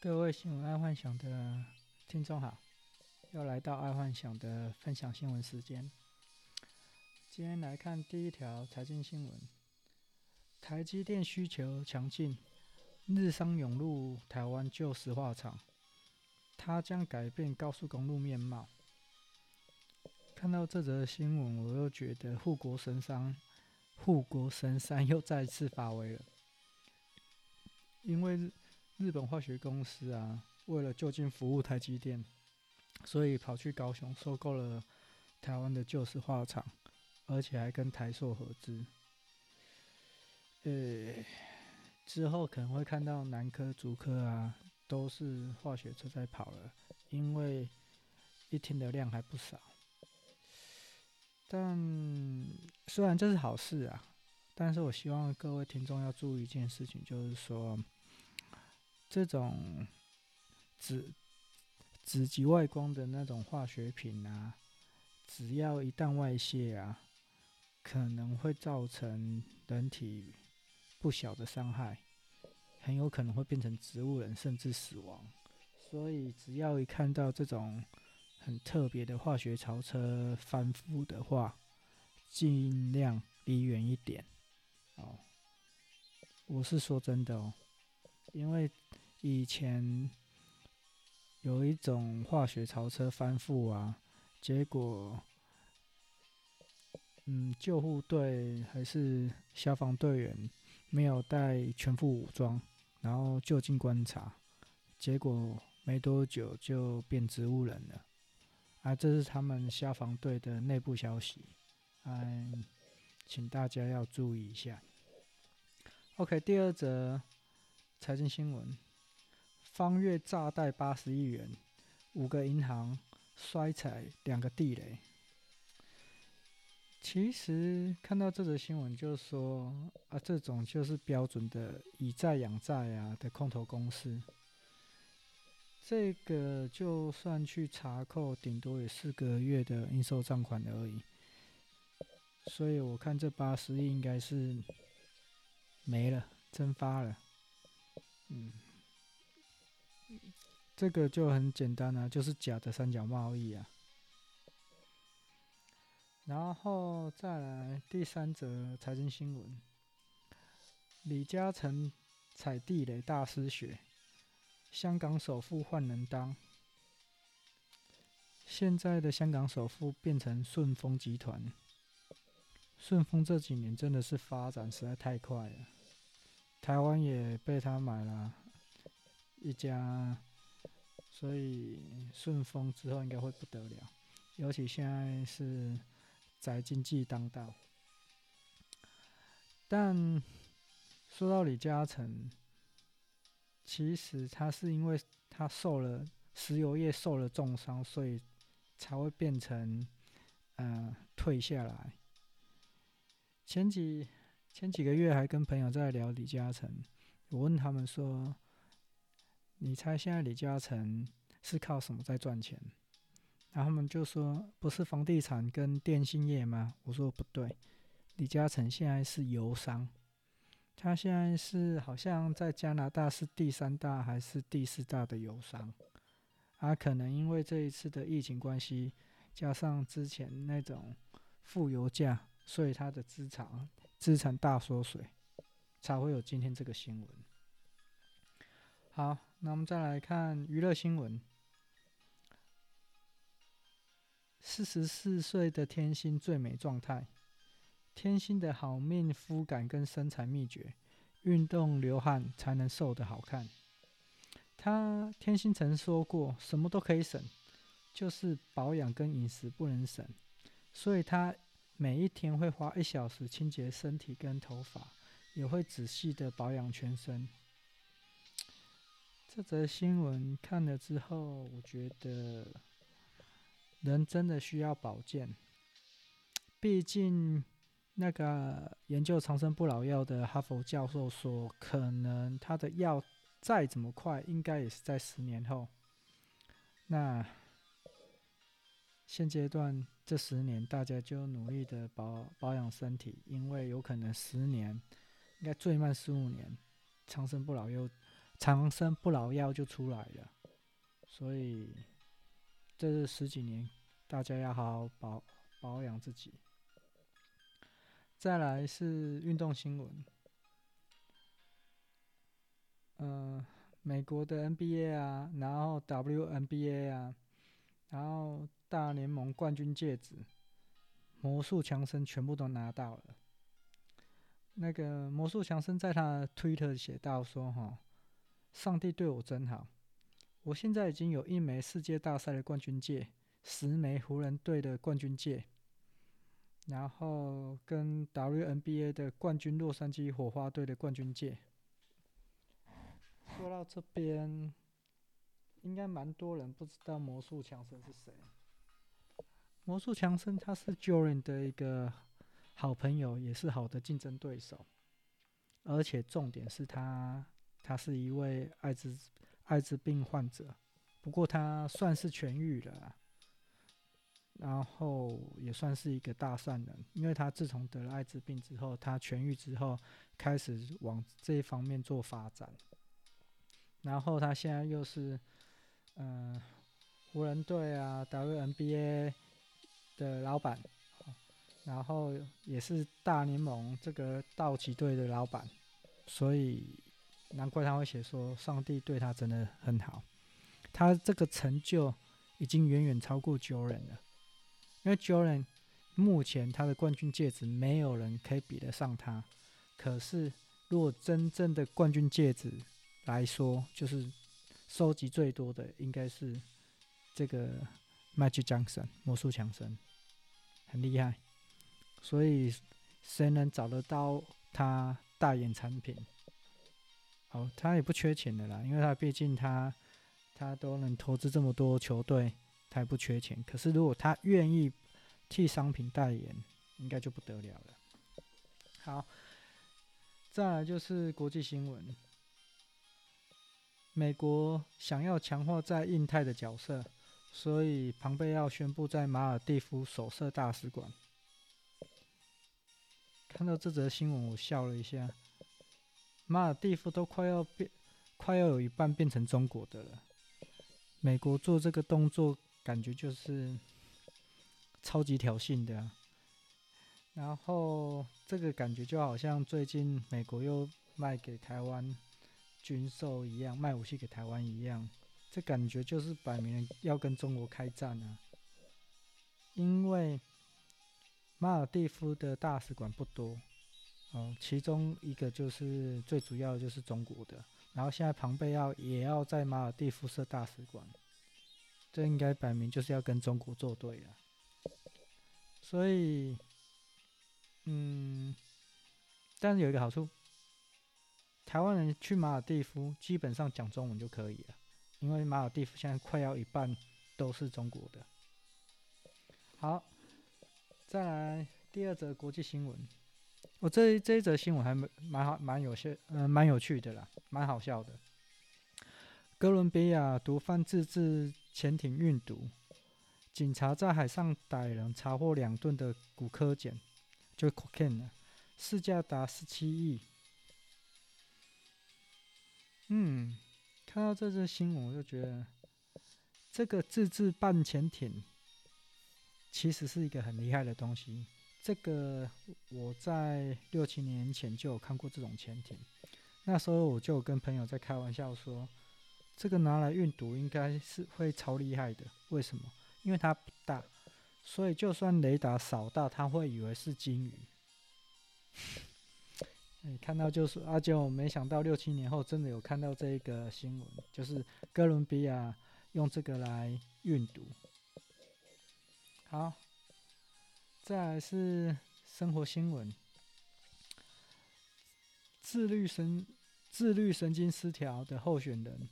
各位新闻爱幻想的听众好，又来到爱幻想的分享新闻时间。今天来看第一条财经新闻：台积电需求强劲，日商涌入台湾旧石化厂，它将改变高速公路面貌。看到这则新闻，我又觉得护国神山，护国神山又再次发威了，因为。日本化学公司啊，为了就近服务台积电，所以跑去高雄收购了台湾的旧石化厂，而且还跟台塑合资。呃，之后可能会看到南科、竹科啊，都是化学车在跑了，因为一天的量还不少。但虽然这是好事啊，但是我希望各位听众要注意一件事情，就是说。这种紫紫极外光的那种化学品啊，只要一旦外泄啊，可能会造成人体不小的伤害，很有可能会变成植物人，甚至死亡。所以，只要一看到这种很特别的化学槽车翻覆的话，尽量离远一点。哦，我是说真的哦，因为。以前有一种化学槽车翻覆啊，结果，嗯，救护队还是消防队员没有带全副武装，然后就近观察，结果没多久就变植物人了。啊，这是他们消防队的内部消息，嗯，请大家要注意一下。OK，第二则财经新闻。方月诈贷八十亿元，五个银行摔踩两个地雷。其实看到这则新闻，就说啊，这种就是标准的以债养债啊的空头公司。这个就算去查扣，顶多也四个月的应收账款而已。所以我看这八十亿应该是没了，蒸发了。嗯。这个就很简单啊，就是假的三角贸易啊。然后再来第三则财经新闻：李嘉诚踩地雷大失血，香港首富换人当。现在的香港首富变成顺丰集团，顺丰这几年真的是发展实在太快了，台湾也被他买了。一家，所以顺丰之后应该会不得了，尤其现在是宅经济当道。但说到李嘉诚，其实他是因为他受了石油业受了重伤，所以才会变成呃退下来。前几前几个月还跟朋友在聊李嘉诚，我问他们说。你猜现在李嘉诚是靠什么在赚钱？然后他们就说不是房地产跟电信业吗？我说不对，李嘉诚现在是油商，他现在是好像在加拿大是第三大还是第四大的油商，啊，可能因为这一次的疫情关系，加上之前那种负油价，所以他的资产资产大缩水，才会有今天这个新闻。好。那我们再来看娱乐新闻。四十四岁的天心最美状态，天心的好命肤感跟身材秘诀，运动流汗才能瘦得好看。他天心曾说过，什么都可以省，就是保养跟饮食不能省。所以他每一天会花一小时清洁身体跟头发，也会仔细的保养全身。这则新闻看了之后，我觉得人真的需要保健。毕竟，那个研究长生不老药的哈佛教授说，可能他的药再怎么快，应该也是在十年后。那现阶段这十年，大家就努力的保保养身体，因为有可能十年，应该最慢十五年，长生不老药。长生不老药就出来了，所以这十几年大家要好好保保养自己。再来是运动新闻，嗯、呃，美国的 NBA 啊，然后 WNBA 啊，然后大联盟冠军戒指，魔术强森全部都拿到了。那个魔术强森在他的推特写到说：“哈。”上帝对我真好，我现在已经有一枚世界大赛的冠军戒，十枚湖人队的冠军戒，然后跟 WNBA 的冠军洛杉矶火花队的冠军戒。说到这边，应该蛮多人不知道魔术强森是谁。魔术强森他是 Jordan 的一个好朋友，也是好的竞争对手，而且重点是他。他是一位艾滋艾滋病患者，不过他算是痊愈了，然后也算是一个大善人，因为他自从得了艾滋病之后，他痊愈之后开始往这一方面做发展，然后他现在又是嗯、湖人队啊 WNBA 的老板，然后也是大联盟这个道奇队的老板，所以。难怪他会写说，上帝对他真的很好。他这个成就已经远远超过 Jordan 了，因为 Jordan 目前他的冠军戒指没有人可以比得上他。可是，如果真正的冠军戒指来说，就是收集最多的应该是这个 Magic Johnson 魔术强森，很厉害。所以，谁能找得到他代言产品？他也不缺钱的啦，因为他毕竟他他都能投资这么多球队，他也不缺钱。可是如果他愿意替商品代言，应该就不得了了。好，再来就是国际新闻，美国想要强化在印太的角色，所以庞贝奥宣布在马尔地夫首设大使馆。看到这则新闻，我笑了一下。马尔地夫都快要变，快要有一半变成中国的了。美国做这个动作，感觉就是超级挑衅的啊。然后这个感觉就好像最近美国又卖给台湾军售一样，卖武器给台湾一样。这感觉就是摆明要跟中国开战啊。因为马尔地夫的大使馆不多。哦，其中一个就是最主要的就是中国的，然后现在庞贝奥也要在马尔地夫设大使馆，这应该摆明就是要跟中国作对了。所以，嗯，但是有一个好处，台湾人去马尔地夫基本上讲中文就可以了，因为马尔地夫现在快要一半都是中国的。好，再来第二则国际新闻。我这这一则新闻还蛮蛮好，蛮有些，嗯，蛮有趣的啦，蛮好笑的。哥伦比亚毒贩自制潜艇运毒，警察在海上逮人，查获两吨的古柯碱，就 cocaine，市价达十七亿。嗯，看到这则新闻，我就觉得这个自制半潜艇其实是一个很厉害的东西。这个我在六七年前就有看过这种潜艇，那时候我就跟朋友在开玩笑说，这个拿来运毒应该是会超厉害的。为什么？因为它不大，所以就算雷达扫到，它会以为是鲸鱼。你 看到就是，阿就没想到六七年后真的有看到这个新闻，就是哥伦比亚用这个来运毒。好。再来是生活新闻，自律神自律神经失调的候选人，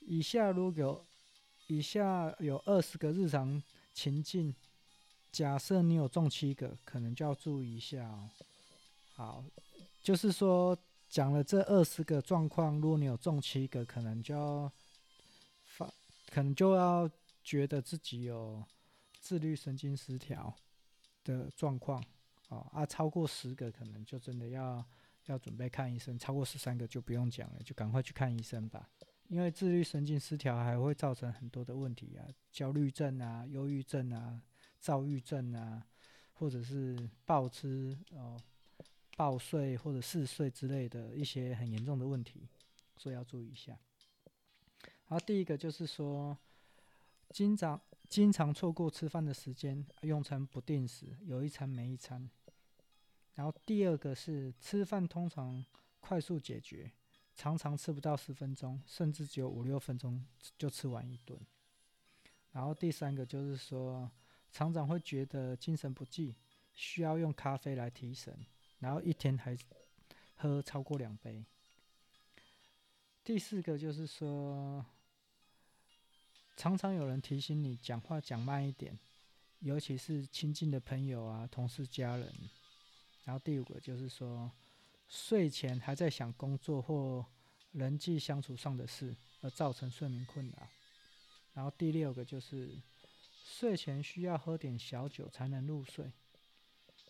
以下如果有以下有二十个日常情境，假设你有中七个，可能就要注意一下哦。好，就是说讲了这二十个状况，如果你有中七个，可能就要发，可能就要觉得自己有。自律神经失调的状况，啊啊，超过十个可能就真的要要准备看医生。超过十三个就不用讲了，就赶快去看医生吧。因为自律神经失调还会造成很多的问题啊，焦虑症啊、忧郁症啊、躁郁症啊，或者是暴吃哦、暴睡或者嗜睡之类的一些很严重的问题，所以要注意一下。然后第一个就是说，经常经常错过吃饭的时间，用餐不定时，有一餐没一餐。然后第二个是吃饭通常快速解决。常常吃不到十分钟，甚至只有五六分钟就吃完一顿。然后第三个就是说，常常会觉得精神不济，需要用咖啡来提神，然后一天还喝超过两杯。第四个就是说，常常有人提醒你讲话讲慢一点，尤其是亲近的朋友啊、同事、家人。然后第五个就是说。睡前还在想工作或人际相处上的事，而造成睡眠困扰。然后第六个就是睡前需要喝点小酒才能入睡。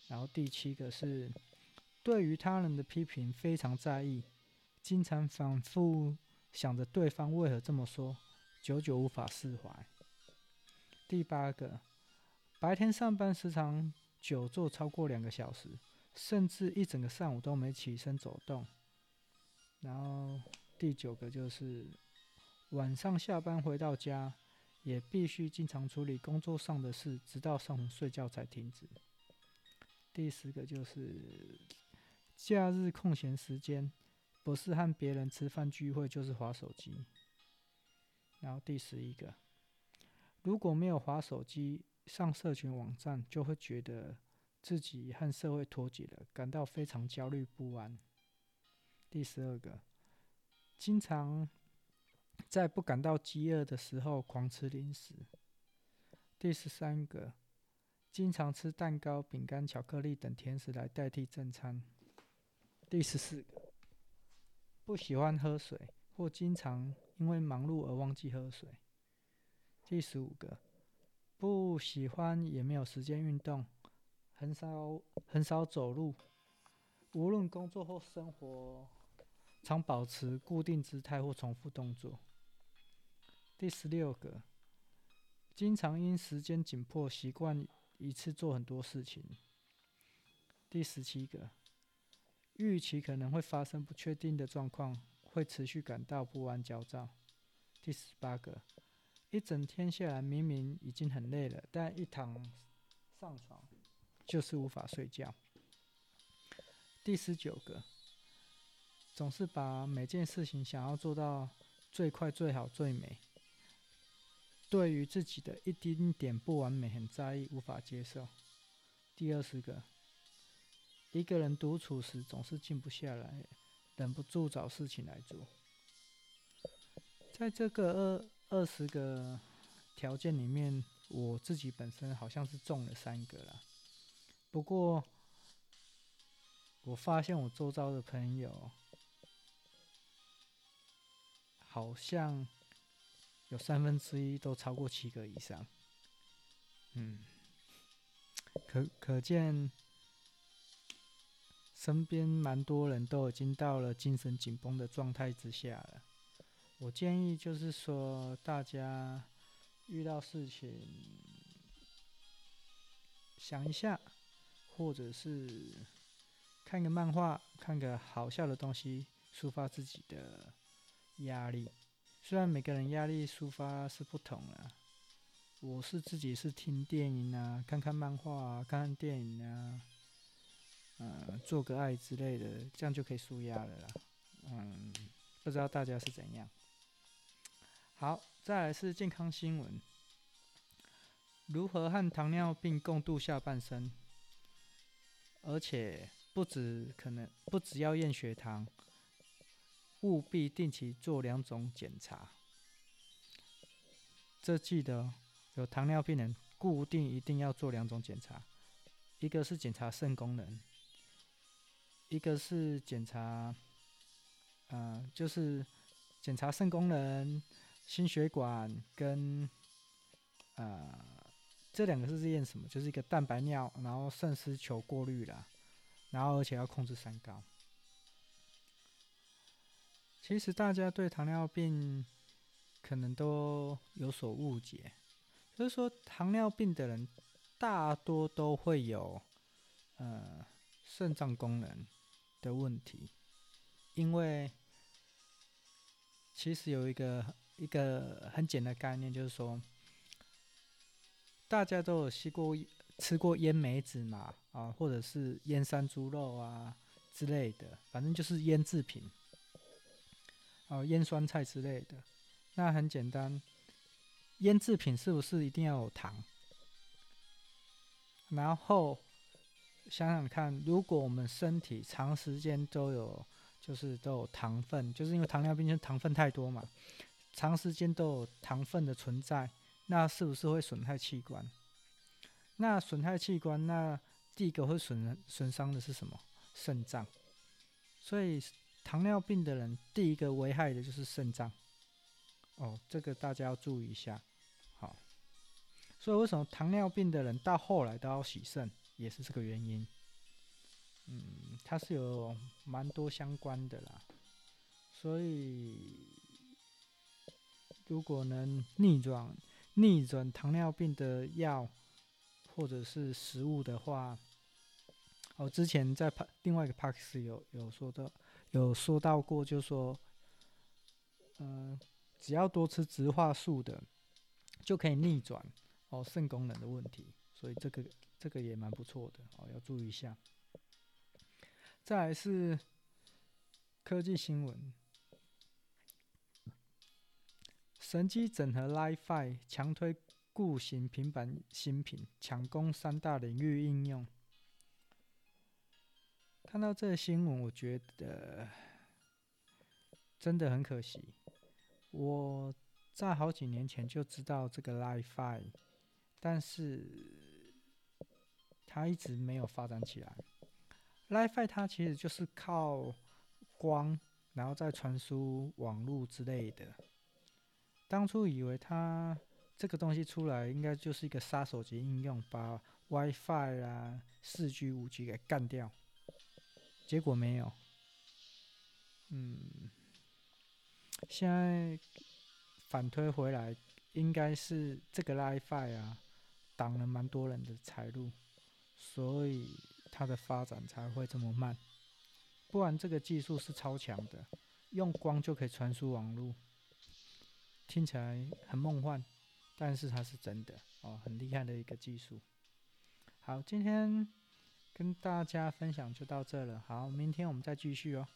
然后第七个是对于他人的批评非常在意，经常反复想着对方为何这么说，久久无法释怀。第八个，白天上班时常久坐超过两个小时。甚至一整个上午都没起身走动，然后第九个就是晚上下班回到家，也必须经常处理工作上的事，直到上床睡觉才停止。第十个就是假日空闲时间，不是和别人吃饭聚会，就是划手机。然后第十一个，如果没有滑手机上社群网站，就会觉得。自己和社会脱节了，感到非常焦虑不安。第十二个，经常在不感到饥饿的时候狂吃零食。第十三个，经常吃蛋糕、饼干、巧克力等甜食来代替正餐。第十四个，不喜欢喝水，或经常因为忙碌而忘记喝水。第十五个，不喜欢也没有时间运动。很少很少走路，无论工作或生活，常保持固定姿态或重复动作。第十六个，经常因时间紧迫，习惯一次做很多事情。第十七个，预期可能会发生不确定的状况，会持续感到不安焦躁。第十八个，一整天下来明明已经很累了，但一躺上床。就是无法睡觉。第十九个，总是把每件事情想要做到最快、最好、最美。对于自己的一丁点不完美很在意，无法接受。第二十个，一个人独处时总是静不下来，忍不住找事情来做。在这个二二十个条件里面，我自己本身好像是中了三个了。不过，我发现我周遭的朋友好像有三分之一都超过七个以上。嗯，可可见身边蛮多人都已经到了精神紧绷的状态之下了。我建议就是说，大家遇到事情想一下。或者是看个漫画，看个好笑的东西，抒发自己的压力。虽然每个人压力抒发是不同的，我是自己是听电影啊，看看漫画啊，看看电影啊，嗯，做个爱之类的，这样就可以舒压了啦。嗯，不知道大家是怎样。好，再来是健康新闻：如何和糖尿病共度下半生？而且不止可能不只要验血糖，务必定期做两种检查。这记得有糖尿病人固定一定要做两种检查，一个是检查肾功能，一个是检查，呃，就是检查肾功能、心血管跟呃。这两个是验什么？就是一个蛋白尿，然后肾丝球过滤啦，然后而且要控制三高。其实大家对糖尿病可能都有所误解，就是说糖尿病的人大多都会有呃肾脏功能的问题，因为其实有一个一个很简单的概念，就是说大家都有吸过吃过腌梅子嘛，啊，或者是腌山猪肉啊之类的，反正就是腌制品。哦，腌酸菜之类的，那很简单。腌制品是不是一定要有糖？然后想想看，如果我们身体长时间都有，就是都有糖分，就是因为糖尿病，就糖分太多嘛，长时间都有糖分的存在，那是不是会损害器官？那损害器官，那第一个会损损伤的是什么？肾脏。所以。糖尿病的人，第一个危害的就是肾脏。哦，这个大家要注意一下。好，所以为什么糖尿病的人到后来都要洗肾，也是这个原因。嗯，它是有蛮多相关的啦。所以，如果能逆转逆转糖尿病的药或者是食物的话，哦，之前在另外一个 Podcast 有有说到。有说到过，就说，嗯、只要多吃植化素的，就可以逆转哦肾功能的问题，所以这个这个也蛮不错的哦，要注意一下。再来是科技新闻，神机整合 Li-Fi 强推固型平板新品，抢攻三大领域应用。看到这个新闻，我觉得真的很可惜。我在好几年前就知道这个 Li-Fi，但是它一直没有发展起来。WiFi 它其实就是靠光，然后再传输网络之类的。当初以为它这个东西出来，应该就是一个杀手级应用，把 WiFi 啊、四 G、五 G 给干掉。结果没有，嗯，现在反推回来，应该是这个 WiFi 啊，挡了蛮多人的财路，所以它的发展才会这么慢。不然这个技术是超强的，用光就可以传输网络，听起来很梦幻，但是它是真的哦，很厉害的一个技术。好，今天。跟大家分享就到这了，好，明天我们再继续哦。